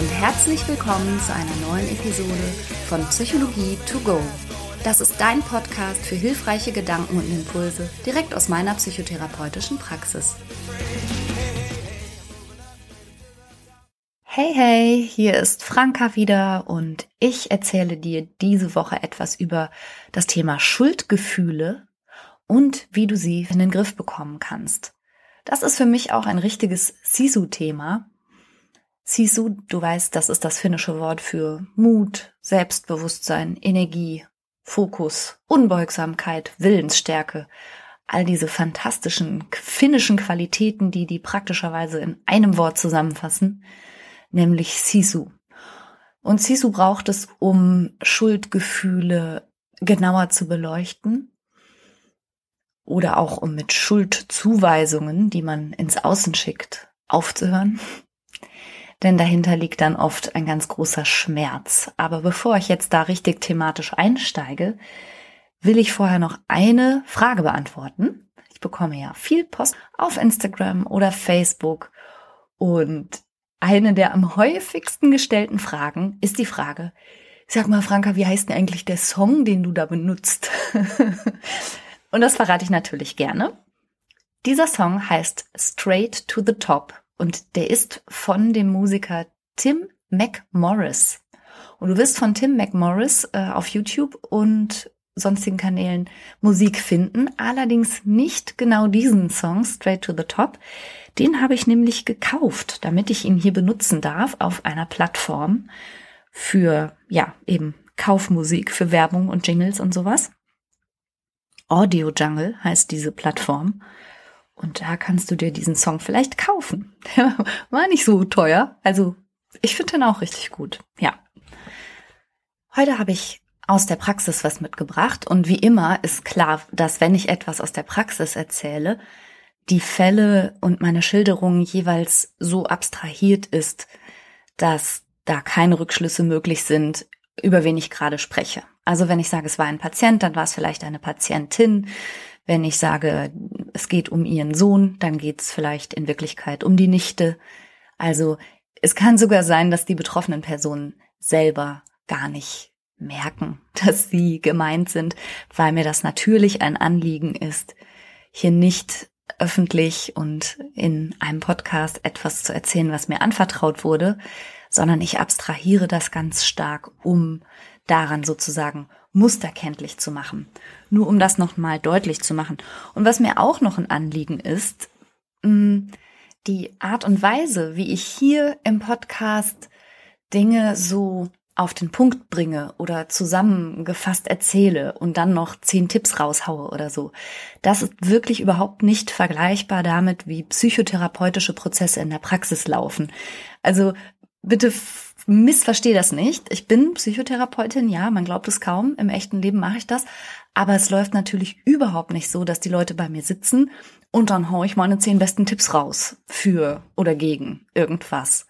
und herzlich willkommen zu einer neuen Episode von Psychologie to go. Das ist dein Podcast für hilfreiche Gedanken und Impulse direkt aus meiner psychotherapeutischen Praxis. Hey, hey, hier ist Franka wieder und ich erzähle dir diese Woche etwas über das Thema Schuldgefühle und wie du sie in den Griff bekommen kannst. Das ist für mich auch ein richtiges Sisu-Thema, Sisu, du weißt, das ist das finnische Wort für Mut, Selbstbewusstsein, Energie, Fokus, Unbeugsamkeit, Willensstärke. All diese fantastischen finnischen Qualitäten, die die praktischerweise in einem Wort zusammenfassen, nämlich Sisu. Und Sisu braucht es, um Schuldgefühle genauer zu beleuchten oder auch um mit Schuldzuweisungen, die man ins Außen schickt, aufzuhören denn dahinter liegt dann oft ein ganz großer Schmerz. Aber bevor ich jetzt da richtig thematisch einsteige, will ich vorher noch eine Frage beantworten. Ich bekomme ja viel Post auf Instagram oder Facebook und eine der am häufigsten gestellten Fragen ist die Frage, sag mal Franka, wie heißt denn eigentlich der Song, den du da benutzt? und das verrate ich natürlich gerne. Dieser Song heißt Straight to the Top und der ist von dem Musiker Tim McMorris. Und du wirst von Tim McMorris äh, auf YouTube und sonstigen Kanälen Musik finden. Allerdings nicht genau diesen Song, Straight to the Top. Den habe ich nämlich gekauft, damit ich ihn hier benutzen darf auf einer Plattform für, ja, eben Kaufmusik, für Werbung und Jingles und sowas. Audio Jungle heißt diese Plattform. Und da kannst du dir diesen Song vielleicht kaufen. War nicht so teuer. Also ich finde den auch richtig gut. Ja. Heute habe ich aus der Praxis was mitgebracht. Und wie immer ist klar, dass wenn ich etwas aus der Praxis erzähle, die Fälle und meine Schilderung jeweils so abstrahiert ist, dass da keine Rückschlüsse möglich sind, über wen ich gerade spreche. Also wenn ich sage, es war ein Patient, dann war es vielleicht eine Patientin. Wenn ich sage, es geht um ihren Sohn, dann geht es vielleicht in Wirklichkeit um die Nichte. Also es kann sogar sein, dass die betroffenen Personen selber gar nicht merken, dass sie gemeint sind, weil mir das natürlich ein Anliegen ist, hier nicht öffentlich und in einem Podcast etwas zu erzählen, was mir anvertraut wurde, sondern ich abstrahiere das ganz stark, um daran sozusagen musterkenntlich zu machen. Nur um das nochmal deutlich zu machen. Und was mir auch noch ein Anliegen ist, mm, die Art und Weise, wie ich hier im Podcast Dinge so auf den Punkt bringe oder zusammengefasst erzähle und dann noch zehn Tipps raushaue oder so. Das ist wirklich überhaupt nicht vergleichbar damit, wie psychotherapeutische Prozesse in der Praxis laufen. Also bitte missverstehe das nicht. Ich bin Psychotherapeutin, ja, man glaubt es kaum. Im echten Leben mache ich das. Aber es läuft natürlich überhaupt nicht so, dass die Leute bei mir sitzen und dann haue ich meine zehn besten Tipps raus für oder gegen irgendwas.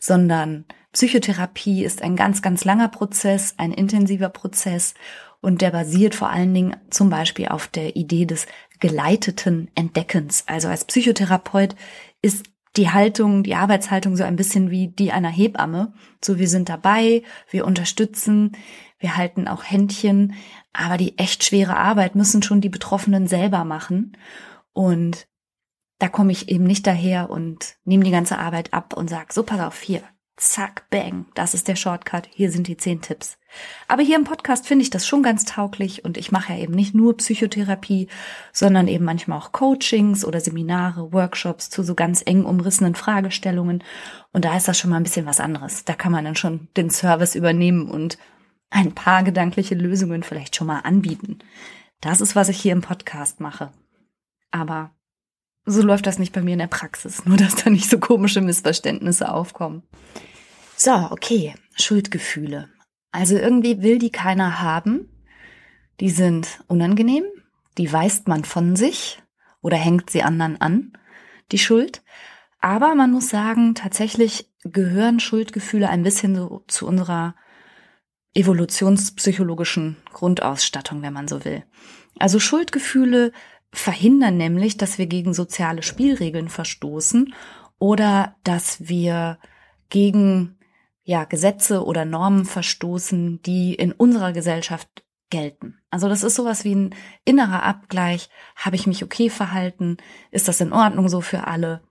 Sondern Psychotherapie ist ein ganz, ganz langer Prozess, ein intensiver Prozess und der basiert vor allen Dingen zum Beispiel auf der Idee des geleiteten Entdeckens. Also als Psychotherapeut ist die Haltung, die Arbeitshaltung so ein bisschen wie die einer Hebamme. So, wir sind dabei, wir unterstützen, wir halten auch Händchen, aber die echt schwere Arbeit müssen schon die Betroffenen selber machen. Und da komme ich eben nicht daher und nehme die ganze Arbeit ab und sag, so pass auf, hier, zack, bang, das ist der Shortcut, hier sind die zehn Tipps. Aber hier im Podcast finde ich das schon ganz tauglich und ich mache ja eben nicht nur Psychotherapie, sondern eben manchmal auch Coachings oder Seminare, Workshops zu so ganz eng umrissenen Fragestellungen und da ist das schon mal ein bisschen was anderes. Da kann man dann schon den Service übernehmen und ein paar gedankliche Lösungen vielleicht schon mal anbieten. Das ist, was ich hier im Podcast mache. Aber so läuft das nicht bei mir in der Praxis, nur dass da nicht so komische Missverständnisse aufkommen. So, okay, Schuldgefühle. Also irgendwie will die keiner haben. Die sind unangenehm, die weist man von sich oder hängt sie anderen an, die Schuld. Aber man muss sagen, tatsächlich gehören Schuldgefühle ein bisschen so zu unserer evolutionspsychologischen Grundausstattung, wenn man so will. Also Schuldgefühle verhindern nämlich, dass wir gegen soziale Spielregeln verstoßen oder dass wir gegen ja, Gesetze oder Normen verstoßen, die in unserer Gesellschaft gelten. Also das ist sowas wie ein innerer Abgleich. Habe ich mich okay verhalten? Ist das in Ordnung so für alle?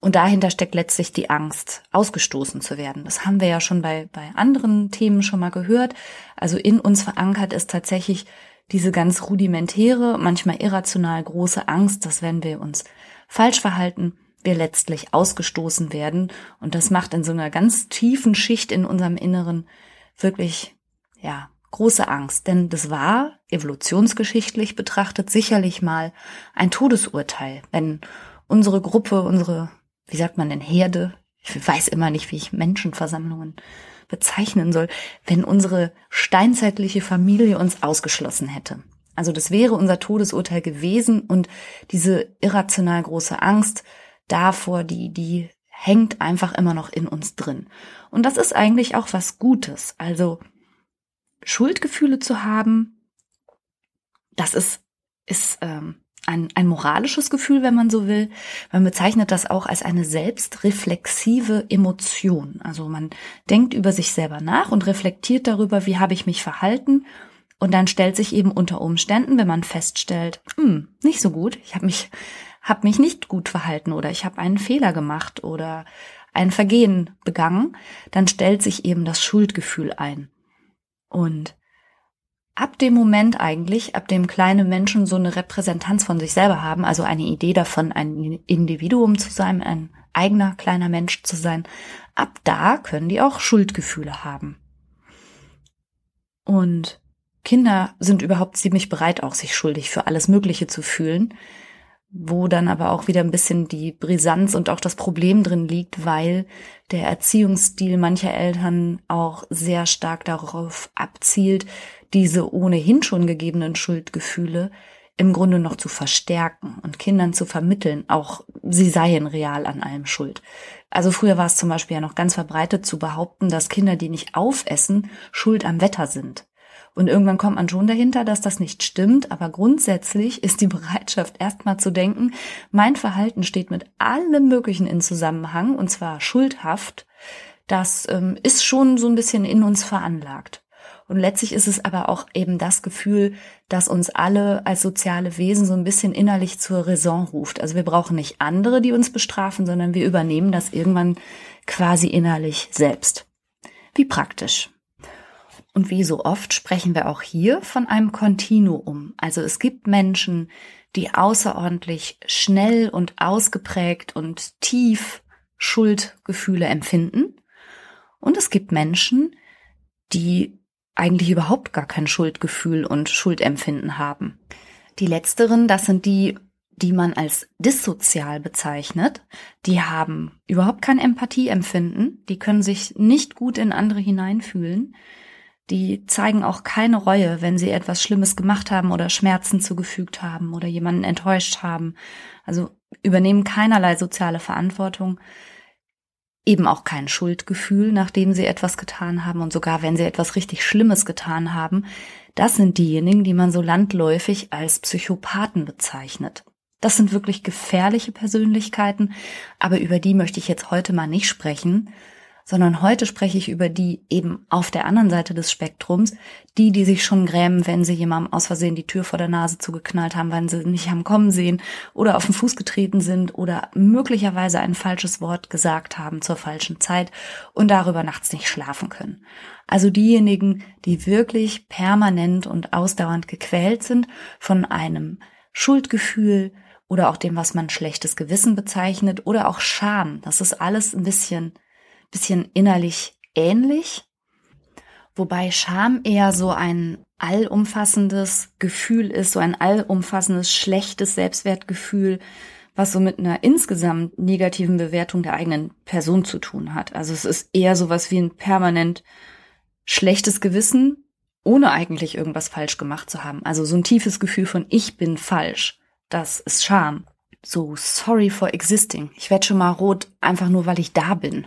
Und dahinter steckt letztlich die Angst, ausgestoßen zu werden. Das haben wir ja schon bei, bei anderen Themen schon mal gehört. Also in uns verankert ist tatsächlich diese ganz rudimentäre, manchmal irrational große Angst, dass wenn wir uns falsch verhalten, wir letztlich ausgestoßen werden. Und das macht in so einer ganz tiefen Schicht in unserem Inneren wirklich, ja, große Angst. Denn das war, evolutionsgeschichtlich betrachtet, sicherlich mal ein Todesurteil, wenn unsere Gruppe, unsere, wie sagt man denn, Herde, ich weiß immer nicht, wie ich Menschenversammlungen bezeichnen soll, wenn unsere steinzeitliche Familie uns ausgeschlossen hätte. Also das wäre unser Todesurteil gewesen und diese irrational große Angst davor, die, die hängt einfach immer noch in uns drin. Und das ist eigentlich auch was Gutes. Also Schuldgefühle zu haben, das ist, ist ähm, ein, ein moralisches Gefühl, wenn man so will. Man bezeichnet das auch als eine selbstreflexive Emotion. Also man denkt über sich selber nach und reflektiert darüber, wie habe ich mich verhalten. Und dann stellt sich eben unter Umständen, wenn man feststellt, hm, nicht so gut, ich habe mich, hab mich nicht gut verhalten oder ich habe einen Fehler gemacht oder ein Vergehen begangen, dann stellt sich eben das Schuldgefühl ein. Und ab dem Moment eigentlich, ab dem kleine Menschen so eine Repräsentanz von sich selber haben, also eine Idee davon, ein Individuum zu sein, ein eigener kleiner Mensch zu sein, ab da können die auch Schuldgefühle haben. Und Kinder sind überhaupt ziemlich bereit, auch sich schuldig für alles Mögliche zu fühlen, wo dann aber auch wieder ein bisschen die Brisanz und auch das Problem drin liegt, weil der Erziehungsstil mancher Eltern auch sehr stark darauf abzielt, diese ohnehin schon gegebenen Schuldgefühle im Grunde noch zu verstärken und Kindern zu vermitteln, auch sie seien real an allem schuld. Also früher war es zum Beispiel ja noch ganz verbreitet zu behaupten, dass Kinder, die nicht aufessen, schuld am Wetter sind. Und irgendwann kommt man schon dahinter, dass das nicht stimmt, aber grundsätzlich ist die Bereitschaft erstmal zu denken, mein Verhalten steht mit allem Möglichen in Zusammenhang und zwar schuldhaft. Das ähm, ist schon so ein bisschen in uns veranlagt. Und letztlich ist es aber auch eben das Gefühl, das uns alle als soziale Wesen so ein bisschen innerlich zur Raison ruft. Also wir brauchen nicht andere, die uns bestrafen, sondern wir übernehmen das irgendwann quasi innerlich selbst. Wie praktisch. Und wie so oft sprechen wir auch hier von einem Kontinuum. Also es gibt Menschen, die außerordentlich schnell und ausgeprägt und tief Schuldgefühle empfinden. Und es gibt Menschen, die eigentlich überhaupt gar kein Schuldgefühl und Schuldempfinden haben. Die letzteren, das sind die, die man als dissozial bezeichnet. Die haben überhaupt kein Empathieempfinden, die können sich nicht gut in andere hineinfühlen. Die zeigen auch keine Reue, wenn sie etwas Schlimmes gemacht haben oder Schmerzen zugefügt haben oder jemanden enttäuscht haben. Also übernehmen keinerlei soziale Verantwortung eben auch kein Schuldgefühl, nachdem sie etwas getan haben und sogar wenn sie etwas richtig Schlimmes getan haben, das sind diejenigen, die man so landläufig als Psychopathen bezeichnet. Das sind wirklich gefährliche Persönlichkeiten, aber über die möchte ich jetzt heute mal nicht sprechen, sondern heute spreche ich über die eben auf der anderen Seite des Spektrums, die, die sich schon grämen, wenn sie jemandem aus Versehen die Tür vor der Nase zugeknallt haben, wenn sie nicht haben kommen sehen oder auf den Fuß getreten sind oder möglicherweise ein falsches Wort gesagt haben zur falschen Zeit und darüber nachts nicht schlafen können. Also diejenigen, die wirklich permanent und ausdauernd gequält sind von einem Schuldgefühl, oder auch dem, was man schlechtes Gewissen bezeichnet, oder auch Scham. Das ist alles ein bisschen bisschen innerlich ähnlich, wobei Scham eher so ein allumfassendes Gefühl ist, so ein allumfassendes schlechtes Selbstwertgefühl, was so mit einer insgesamt negativen Bewertung der eigenen Person zu tun hat. Also es ist eher sowas wie ein permanent schlechtes Gewissen, ohne eigentlich irgendwas falsch gemacht zu haben. Also so ein tiefes Gefühl von ich bin falsch. Das ist Scham. So sorry for existing. Ich werde schon mal rot, einfach nur weil ich da bin.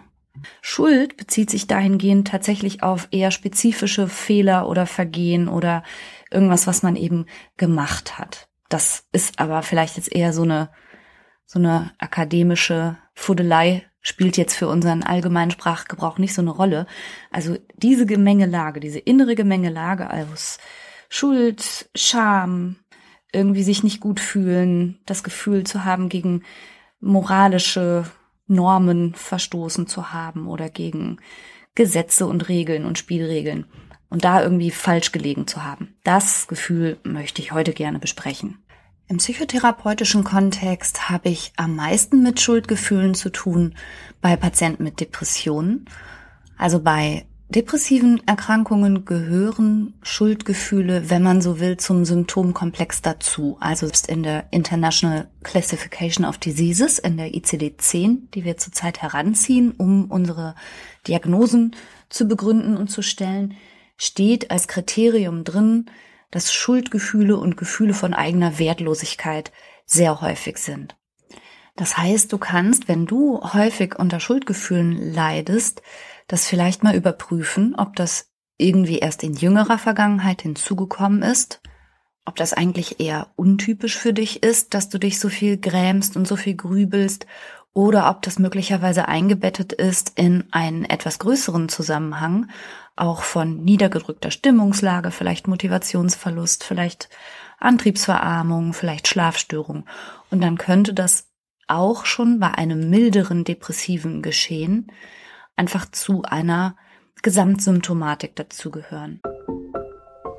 Schuld bezieht sich dahingehend tatsächlich auf eher spezifische Fehler oder Vergehen oder irgendwas, was man eben gemacht hat. Das ist aber vielleicht jetzt eher so eine, so eine akademische Fuddelei, spielt jetzt für unseren allgemeinen Sprachgebrauch nicht so eine Rolle. Also diese Gemengelage, diese innere Gemengelage aus Schuld, Scham, irgendwie sich nicht gut fühlen, das Gefühl zu haben, gegen moralische Normen verstoßen zu haben oder gegen Gesetze und Regeln und Spielregeln und da irgendwie falsch gelegen zu haben. Das Gefühl möchte ich heute gerne besprechen. Im psychotherapeutischen Kontext habe ich am meisten mit Schuldgefühlen zu tun bei Patienten mit Depressionen. Also bei depressiven Erkrankungen gehören Schuldgefühle, wenn man so will, zum Symptomkomplex dazu. Also in der International Classification of Diseases, in der ICD-10, die wir zurzeit heranziehen, um unsere Diagnosen zu begründen und zu stellen, steht als Kriterium drin, dass Schuldgefühle und Gefühle von eigener Wertlosigkeit sehr häufig sind. Das heißt, du kannst, wenn du häufig unter Schuldgefühlen leidest, das vielleicht mal überprüfen, ob das irgendwie erst in jüngerer Vergangenheit hinzugekommen ist, ob das eigentlich eher untypisch für dich ist, dass du dich so viel grämst und so viel grübelst, oder ob das möglicherweise eingebettet ist in einen etwas größeren Zusammenhang, auch von niedergedrückter Stimmungslage, vielleicht Motivationsverlust, vielleicht Antriebsverarmung, vielleicht Schlafstörung. Und dann könnte das auch schon bei einem milderen depressiven Geschehen einfach zu einer Gesamtsymptomatik dazugehören.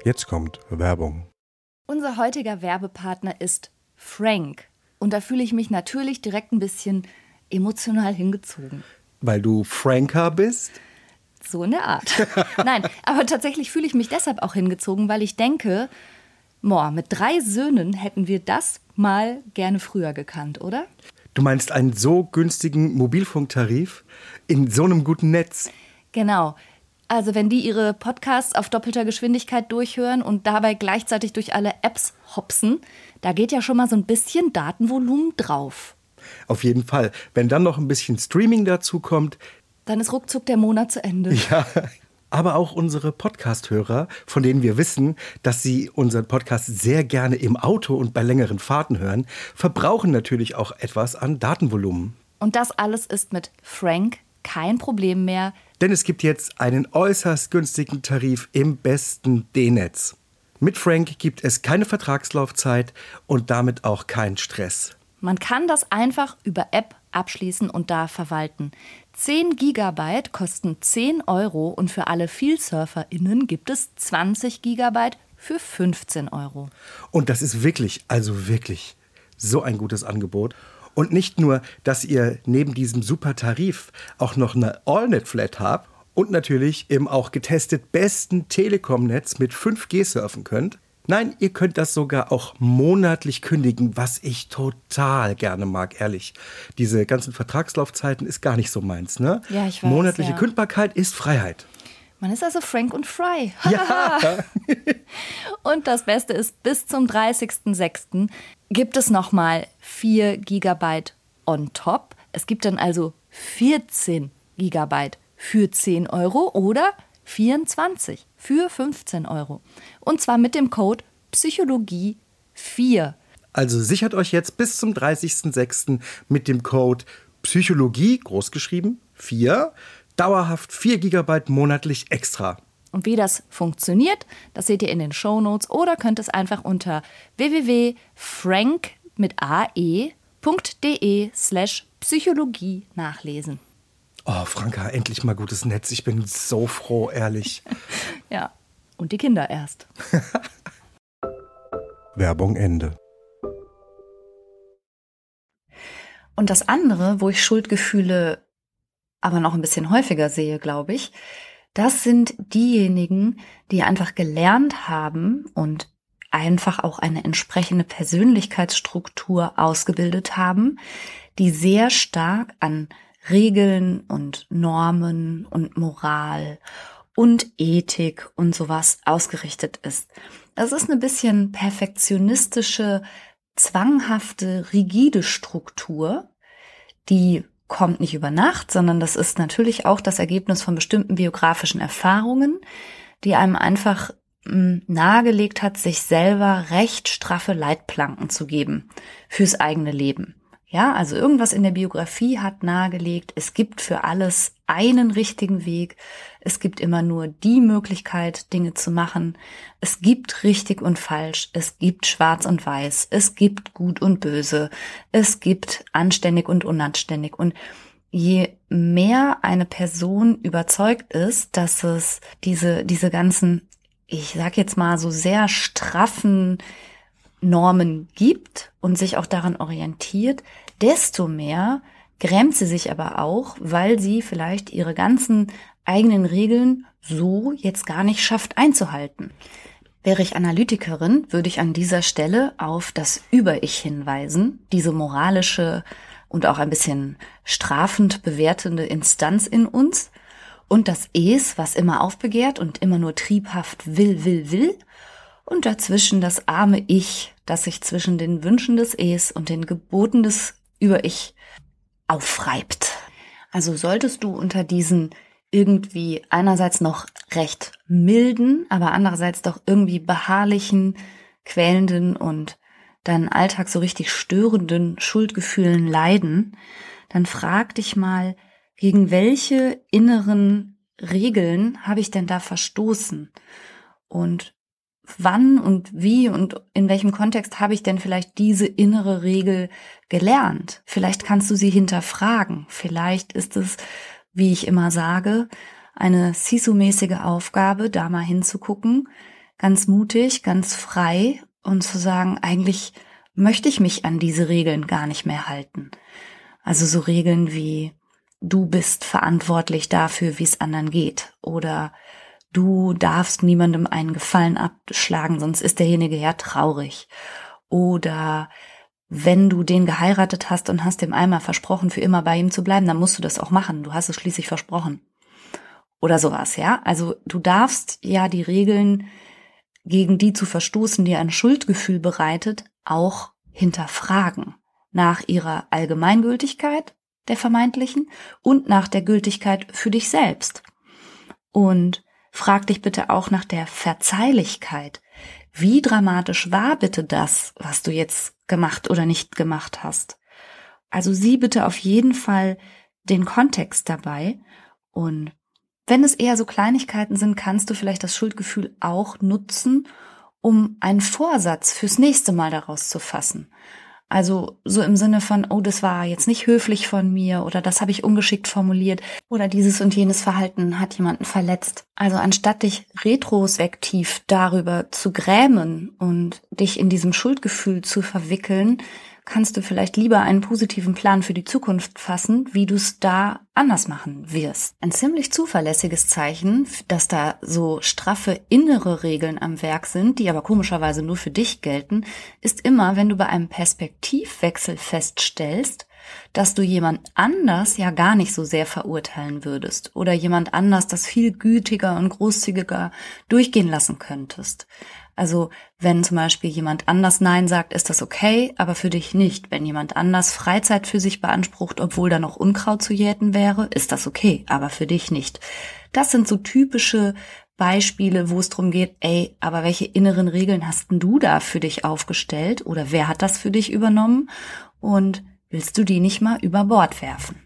Jetzt kommt Werbung. Unser heutiger Werbepartner ist Frank. Und da fühle ich mich natürlich direkt ein bisschen emotional hingezogen. Weil du Franker bist? So in der Art. Nein, aber tatsächlich fühle ich mich deshalb auch hingezogen, weil ich denke, boah, mit drei Söhnen hätten wir das mal gerne früher gekannt, oder? Du meinst einen so günstigen Mobilfunktarif in so einem guten Netz? Genau. Also wenn die ihre Podcasts auf doppelter Geschwindigkeit durchhören und dabei gleichzeitig durch alle Apps hopsen, da geht ja schon mal so ein bisschen Datenvolumen drauf. Auf jeden Fall. Wenn dann noch ein bisschen Streaming dazu kommt, dann ist ruckzuck der Monat zu Ende. Ja. Aber auch unsere Podcast-Hörer, von denen wir wissen, dass sie unseren Podcast sehr gerne im Auto und bei längeren Fahrten hören, verbrauchen natürlich auch etwas an Datenvolumen. Und das alles ist mit Frank kein Problem mehr. Denn es gibt jetzt einen äußerst günstigen Tarif im besten D-Netz. Mit Frank gibt es keine Vertragslaufzeit und damit auch keinen Stress. Man kann das einfach über App abschließen und da verwalten. 10 Gigabyte kosten 10 Euro und für alle VielsurferInnen gibt es 20 Gigabyte für 15 Euro. Und das ist wirklich, also wirklich so ein gutes Angebot. Und nicht nur, dass ihr neben diesem super Tarif auch noch eine AllNet-Flat habt und natürlich im auch getestet besten Telekom-Netz mit 5G surfen könnt. Nein, ihr könnt das sogar auch monatlich kündigen, was ich total gerne mag, ehrlich. Diese ganzen Vertragslaufzeiten ist gar nicht so meins, ne? Ja, ich weiß. Monatliche ja. Kündbarkeit ist Freiheit. Man ist also Frank und Fry. Ja. und das Beste ist, bis zum 30.06. gibt es nochmal 4 Gigabyte on top. Es gibt dann also 14 Gigabyte für 10 Euro oder 24 für 15 Euro. Und zwar mit dem Code Psychologie 4. Also sichert euch jetzt bis zum 30.06. mit dem Code Psychologie, großgeschrieben, 4, dauerhaft 4 GB monatlich extra. Und wie das funktioniert, das seht ihr in den Show Notes oder könnt es einfach unter www.frank mit ae.de slash Psychologie nachlesen. Oh, Franka, endlich mal gutes Netz. Ich bin so froh, ehrlich. ja, und die Kinder erst. Werbung Ende. Und das andere, wo ich Schuldgefühle aber noch ein bisschen häufiger sehe, glaube ich, das sind diejenigen, die einfach gelernt haben und einfach auch eine entsprechende Persönlichkeitsstruktur ausgebildet haben, die sehr stark an Regeln und Normen und Moral und Ethik und sowas ausgerichtet ist. Das ist eine bisschen perfektionistische, zwanghafte, rigide Struktur, die kommt nicht über Nacht, sondern das ist natürlich auch das Ergebnis von bestimmten biografischen Erfahrungen, die einem einfach hm, nahegelegt hat, sich selber recht straffe Leitplanken zu geben fürs eigene Leben. Ja, also irgendwas in der Biografie hat nahegelegt, es gibt für alles einen richtigen Weg. Es gibt immer nur die Möglichkeit, Dinge zu machen. Es gibt richtig und falsch. Es gibt schwarz und weiß. Es gibt gut und böse. Es gibt anständig und unanständig. Und je mehr eine Person überzeugt ist, dass es diese, diese ganzen, ich sag jetzt mal so sehr straffen Normen gibt und sich auch daran orientiert, desto mehr grämt sie sich aber auch, weil sie vielleicht ihre ganzen eigenen Regeln so jetzt gar nicht schafft einzuhalten. Wäre ich Analytikerin, würde ich an dieser Stelle auf das Über-Ich hinweisen, diese moralische und auch ein bisschen strafend bewertende Instanz in uns und das Es, was immer aufbegehrt und immer nur triebhaft will, will, will und dazwischen das arme Ich, das sich zwischen den Wünschen des Es und den Geboten des Über-Ich aufreibt. Also solltest du unter diesen irgendwie einerseits noch recht milden, aber andererseits doch irgendwie beharrlichen, quälenden und deinen Alltag so richtig störenden Schuldgefühlen leiden, dann frag dich mal, gegen welche inneren Regeln habe ich denn da verstoßen? Und wann und wie und in welchem Kontext habe ich denn vielleicht diese innere Regel gelernt? Vielleicht kannst du sie hinterfragen. Vielleicht ist es, wie ich immer sage, eine Sisu-mäßige Aufgabe, da mal hinzugucken, ganz mutig, ganz frei und zu sagen, eigentlich möchte ich mich an diese Regeln gar nicht mehr halten. Also so Regeln wie du bist verantwortlich dafür, wie es anderen geht oder du darfst niemandem einen Gefallen abschlagen, sonst ist derjenige ja traurig. Oder wenn du den geheiratet hast und hast dem einmal versprochen, für immer bei ihm zu bleiben, dann musst du das auch machen. Du hast es schließlich versprochen. Oder sowas, ja? Also du darfst ja die Regeln, gegen die zu verstoßen, die ein Schuldgefühl bereitet, auch hinterfragen. Nach ihrer Allgemeingültigkeit, der vermeintlichen, und nach der Gültigkeit für dich selbst. Und Frag dich bitte auch nach der Verzeihlichkeit. Wie dramatisch war bitte das, was du jetzt gemacht oder nicht gemacht hast? Also sieh bitte auf jeden Fall den Kontext dabei und wenn es eher so Kleinigkeiten sind, kannst du vielleicht das Schuldgefühl auch nutzen, um einen Vorsatz fürs nächste Mal daraus zu fassen. Also so im Sinne von, oh, das war jetzt nicht höflich von mir oder das habe ich ungeschickt formuliert oder dieses und jenes Verhalten hat jemanden verletzt. Also anstatt dich retrospektiv darüber zu grämen und dich in diesem Schuldgefühl zu verwickeln, kannst du vielleicht lieber einen positiven Plan für die Zukunft fassen, wie du es da anders machen wirst. Ein ziemlich zuverlässiges Zeichen, dass da so straffe innere Regeln am Werk sind, die aber komischerweise nur für dich gelten, ist immer, wenn du bei einem Perspektivwechsel feststellst, dass du jemand anders ja gar nicht so sehr verurteilen würdest oder jemand anders das viel gütiger und großzügiger durchgehen lassen könntest. Also wenn zum Beispiel jemand anders Nein sagt, ist das okay, aber für dich nicht. Wenn jemand anders Freizeit für sich beansprucht, obwohl da noch Unkraut zu jäten wäre, ist das okay, aber für dich nicht. Das sind so typische Beispiele, wo es darum geht, ey, aber welche inneren Regeln hast denn du da für dich aufgestellt oder wer hat das für dich übernommen und willst du die nicht mal über Bord werfen?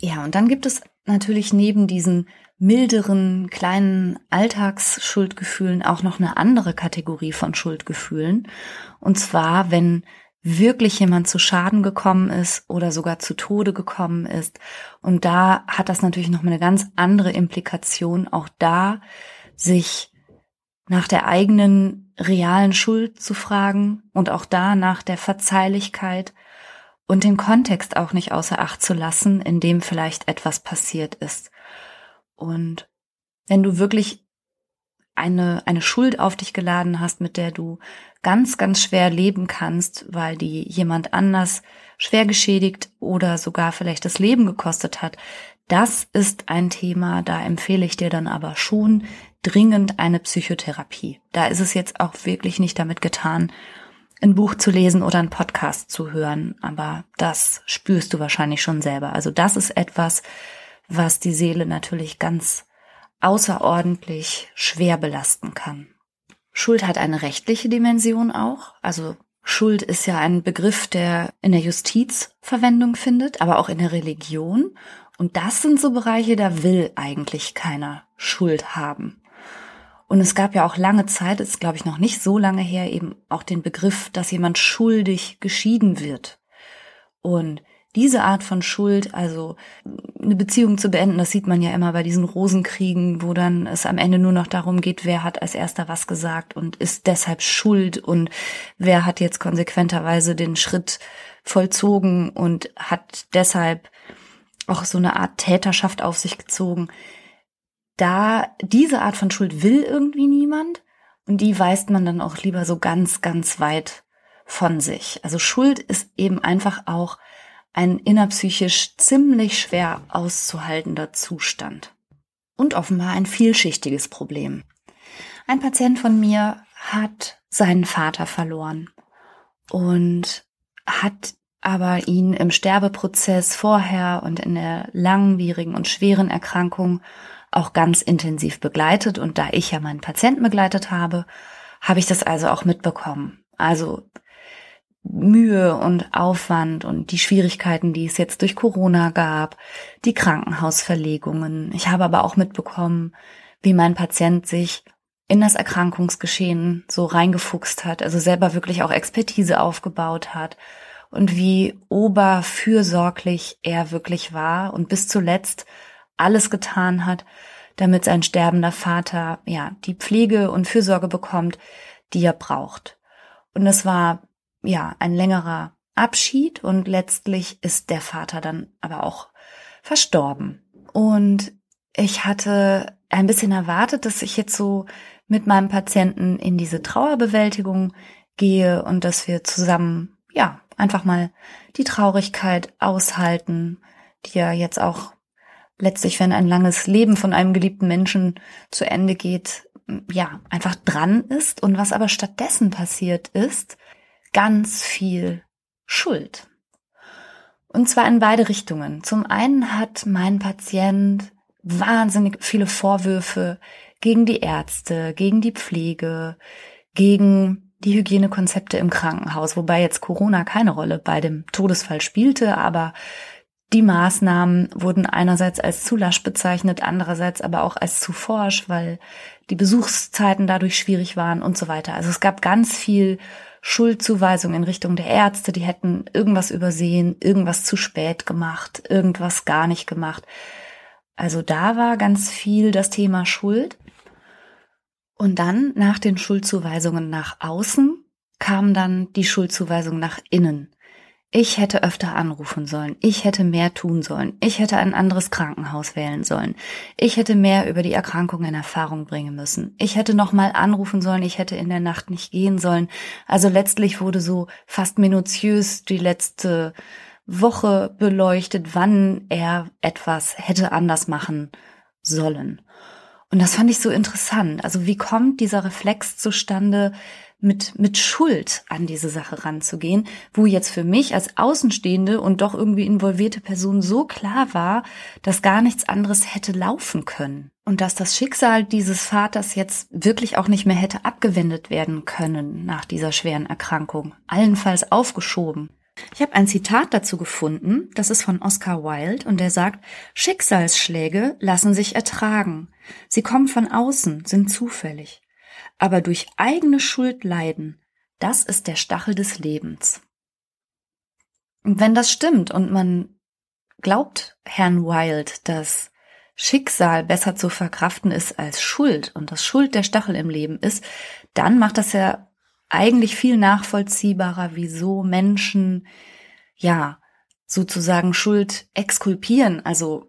Ja, und dann gibt es natürlich neben diesen milderen, kleinen Alltagsschuldgefühlen auch noch eine andere Kategorie von Schuldgefühlen. Und zwar, wenn wirklich jemand zu Schaden gekommen ist oder sogar zu Tode gekommen ist. Und da hat das natürlich noch eine ganz andere Implikation, auch da sich nach der eigenen realen Schuld zu fragen und auch da nach der Verzeihlichkeit und den Kontext auch nicht außer Acht zu lassen, in dem vielleicht etwas passiert ist. Und wenn du wirklich eine, eine Schuld auf dich geladen hast, mit der du ganz, ganz schwer leben kannst, weil die jemand anders schwer geschädigt oder sogar vielleicht das Leben gekostet hat, das ist ein Thema, da empfehle ich dir dann aber schon dringend eine Psychotherapie. Da ist es jetzt auch wirklich nicht damit getan, ein Buch zu lesen oder einen Podcast zu hören, aber das spürst du wahrscheinlich schon selber. Also das ist etwas, was die Seele natürlich ganz außerordentlich schwer belasten kann. Schuld hat eine rechtliche Dimension auch. Also Schuld ist ja ein Begriff, der in der Justiz Verwendung findet, aber auch in der Religion. Und das sind so Bereiche, da will eigentlich keiner Schuld haben. Und es gab ja auch lange Zeit, ist glaube ich noch nicht so lange her, eben auch den Begriff, dass jemand schuldig geschieden wird. Und diese Art von Schuld, also eine Beziehung zu beenden, das sieht man ja immer bei diesen Rosenkriegen, wo dann es am Ende nur noch darum geht, wer hat als erster was gesagt und ist deshalb schuld und wer hat jetzt konsequenterweise den Schritt vollzogen und hat deshalb auch so eine Art Täterschaft auf sich gezogen. Da diese Art von Schuld will irgendwie niemand und die weist man dann auch lieber so ganz, ganz weit von sich. Also Schuld ist eben einfach auch ein innerpsychisch ziemlich schwer auszuhaltender Zustand. Und offenbar ein vielschichtiges Problem. Ein Patient von mir hat seinen Vater verloren und hat aber ihn im Sterbeprozess vorher und in der langwierigen und schweren Erkrankung auch ganz intensiv begleitet. Und da ich ja meinen Patienten begleitet habe, habe ich das also auch mitbekommen. Also Mühe und Aufwand und die Schwierigkeiten, die es jetzt durch Corona gab, die Krankenhausverlegungen. Ich habe aber auch mitbekommen, wie mein Patient sich in das Erkrankungsgeschehen so reingefuchst hat, also selber wirklich auch Expertise aufgebaut hat und wie oberfürsorglich er wirklich war und bis zuletzt alles getan hat, damit sein sterbender Vater ja die Pflege und Fürsorge bekommt, die er braucht. Und es war ja, ein längerer Abschied und letztlich ist der Vater dann aber auch verstorben. Und ich hatte ein bisschen erwartet, dass ich jetzt so mit meinem Patienten in diese Trauerbewältigung gehe und dass wir zusammen, ja, einfach mal die Traurigkeit aushalten, die ja jetzt auch letztlich, wenn ein langes Leben von einem geliebten Menschen zu Ende geht, ja, einfach dran ist. Und was aber stattdessen passiert ist, ganz viel Schuld. Und zwar in beide Richtungen. Zum einen hat mein Patient wahnsinnig viele Vorwürfe gegen die Ärzte, gegen die Pflege, gegen die Hygienekonzepte im Krankenhaus, wobei jetzt Corona keine Rolle bei dem Todesfall spielte, aber die Maßnahmen wurden einerseits als zu lasch bezeichnet, andererseits aber auch als zu forsch, weil die Besuchszeiten dadurch schwierig waren und so weiter. Also es gab ganz viel Schuldzuweisung in Richtung der Ärzte, die hätten irgendwas übersehen, irgendwas zu spät gemacht, irgendwas gar nicht gemacht. Also da war ganz viel das Thema Schuld. Und dann nach den Schuldzuweisungen nach außen kam dann die Schuldzuweisung nach innen. Ich hätte öfter anrufen sollen. Ich hätte mehr tun sollen. Ich hätte ein anderes Krankenhaus wählen sollen. Ich hätte mehr über die Erkrankung in Erfahrung bringen müssen. Ich hätte nochmal anrufen sollen. Ich hätte in der Nacht nicht gehen sollen. Also letztlich wurde so fast minutiös die letzte Woche beleuchtet, wann er etwas hätte anders machen sollen. Und das fand ich so interessant. Also wie kommt dieser Reflex zustande, mit, mit Schuld an diese Sache ranzugehen, wo jetzt für mich als Außenstehende und doch irgendwie involvierte Person so klar war, dass gar nichts anderes hätte laufen können. Und dass das Schicksal dieses Vaters jetzt wirklich auch nicht mehr hätte abgewendet werden können nach dieser schweren Erkrankung, allenfalls aufgeschoben. Ich habe ein Zitat dazu gefunden, das ist von Oscar Wilde und der sagt, Schicksalsschläge lassen sich ertragen. Sie kommen von außen, sind zufällig aber durch eigene Schuld leiden, das ist der Stachel des Lebens. Und wenn das stimmt und man glaubt Herrn Wild, dass Schicksal besser zu verkraften ist als Schuld und dass Schuld der Stachel im Leben ist, dann macht das ja eigentlich viel nachvollziehbarer, wieso Menschen ja sozusagen Schuld exkulpieren, also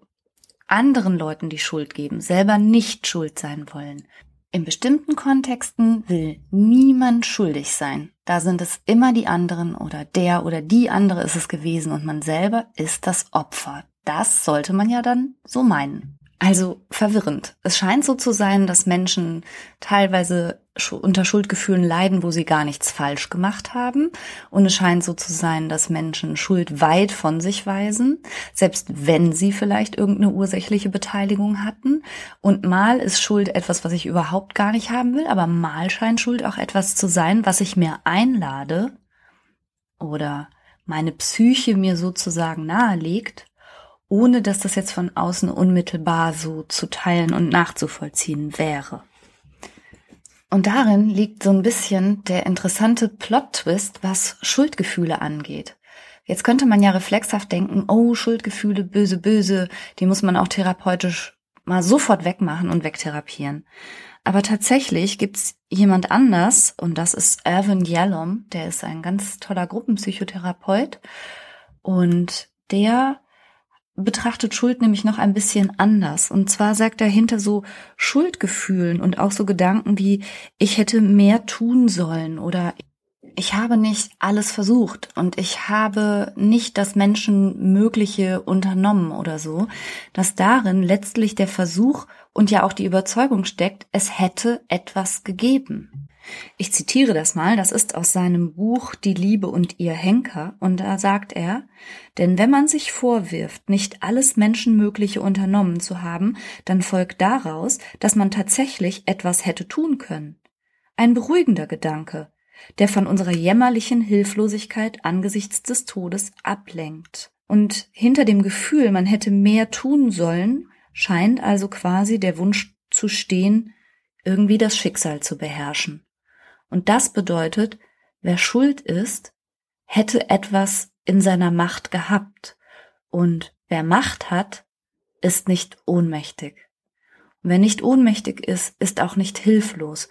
anderen Leuten die Schuld geben, selber nicht schuld sein wollen. In bestimmten Kontexten will niemand schuldig sein. Da sind es immer die anderen oder der oder die andere ist es gewesen und man selber ist das Opfer. Das sollte man ja dann so meinen. Also verwirrend. Es scheint so zu sein, dass Menschen teilweise unter Schuldgefühlen leiden, wo sie gar nichts falsch gemacht haben. Und es scheint so zu sein, dass Menschen Schuld weit von sich weisen, selbst wenn sie vielleicht irgendeine ursächliche Beteiligung hatten. Und mal ist Schuld etwas, was ich überhaupt gar nicht haben will, aber mal scheint Schuld auch etwas zu sein, was ich mir einlade, oder meine Psyche mir sozusagen nahelegt, ohne dass das jetzt von außen unmittelbar so zu teilen und nachzuvollziehen wäre. Und darin liegt so ein bisschen der interessante Plot-Twist, was Schuldgefühle angeht. Jetzt könnte man ja reflexhaft denken, oh, Schuldgefühle, böse, böse, die muss man auch therapeutisch mal sofort wegmachen und wegtherapieren. Aber tatsächlich gibt's jemand anders, und das ist Erwin Yalom, der ist ein ganz toller Gruppenpsychotherapeut, und der betrachtet Schuld nämlich noch ein bisschen anders. Und zwar sagt er hinter so Schuldgefühlen und auch so Gedanken wie, ich hätte mehr tun sollen oder ich habe nicht alles versucht und ich habe nicht das Menschenmögliche unternommen oder so, dass darin letztlich der Versuch und ja auch die Überzeugung steckt, es hätte etwas gegeben. Ich zitiere das mal, das ist aus seinem Buch Die Liebe und ihr Henker, und da sagt er, denn wenn man sich vorwirft, nicht alles Menschenmögliche unternommen zu haben, dann folgt daraus, dass man tatsächlich etwas hätte tun können. Ein beruhigender Gedanke, der von unserer jämmerlichen Hilflosigkeit angesichts des Todes ablenkt. Und hinter dem Gefühl, man hätte mehr tun sollen, scheint also quasi der Wunsch zu stehen, irgendwie das Schicksal zu beherrschen. Und das bedeutet, wer schuld ist, hätte etwas in seiner Macht gehabt. Und wer Macht hat, ist nicht ohnmächtig. Und wer nicht ohnmächtig ist, ist auch nicht hilflos.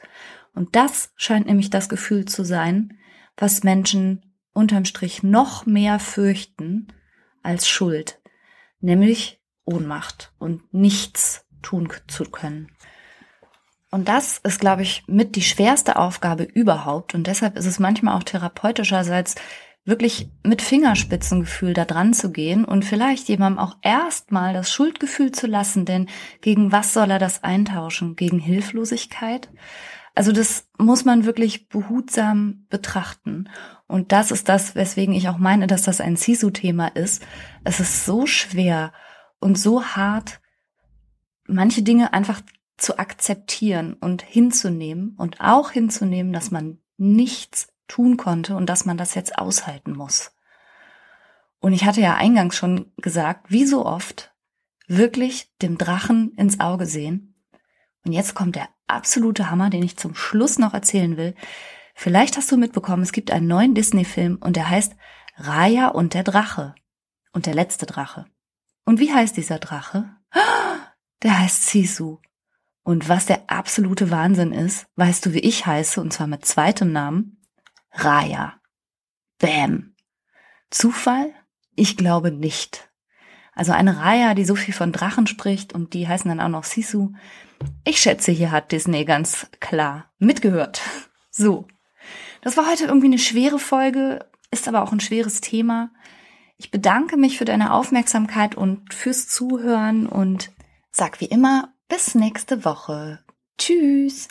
Und das scheint nämlich das Gefühl zu sein, was Menschen unterm Strich noch mehr fürchten als Schuld, nämlich Ohnmacht und nichts tun zu können. Und das ist, glaube ich, mit die schwerste Aufgabe überhaupt. Und deshalb ist es manchmal auch therapeutischerseits wirklich mit Fingerspitzengefühl da dran zu gehen und vielleicht jemandem auch erstmal das Schuldgefühl zu lassen, denn gegen was soll er das eintauschen? Gegen Hilflosigkeit? Also das muss man wirklich behutsam betrachten. Und das ist das, weswegen ich auch meine, dass das ein Sisu-Thema ist. Es ist so schwer und so hart, manche Dinge einfach zu akzeptieren und hinzunehmen und auch hinzunehmen, dass man nichts tun konnte und dass man das jetzt aushalten muss. Und ich hatte ja eingangs schon gesagt, wie so oft wirklich dem Drachen ins Auge sehen. Und jetzt kommt der absolute Hammer, den ich zum Schluss noch erzählen will. Vielleicht hast du mitbekommen, es gibt einen neuen Disney-Film und der heißt Raya und der Drache. Und der letzte Drache. Und wie heißt dieser Drache? Der heißt Sisu. Und was der absolute Wahnsinn ist, weißt du, wie ich heiße, und zwar mit zweitem Namen? Raya. Bam. Zufall? Ich glaube nicht. Also eine Raya, die so viel von Drachen spricht und die heißen dann auch noch Sisu. Ich schätze, hier hat Disney ganz klar mitgehört. So. Das war heute irgendwie eine schwere Folge, ist aber auch ein schweres Thema. Ich bedanke mich für deine Aufmerksamkeit und fürs Zuhören und sag wie immer bis nächste Woche. Tschüss.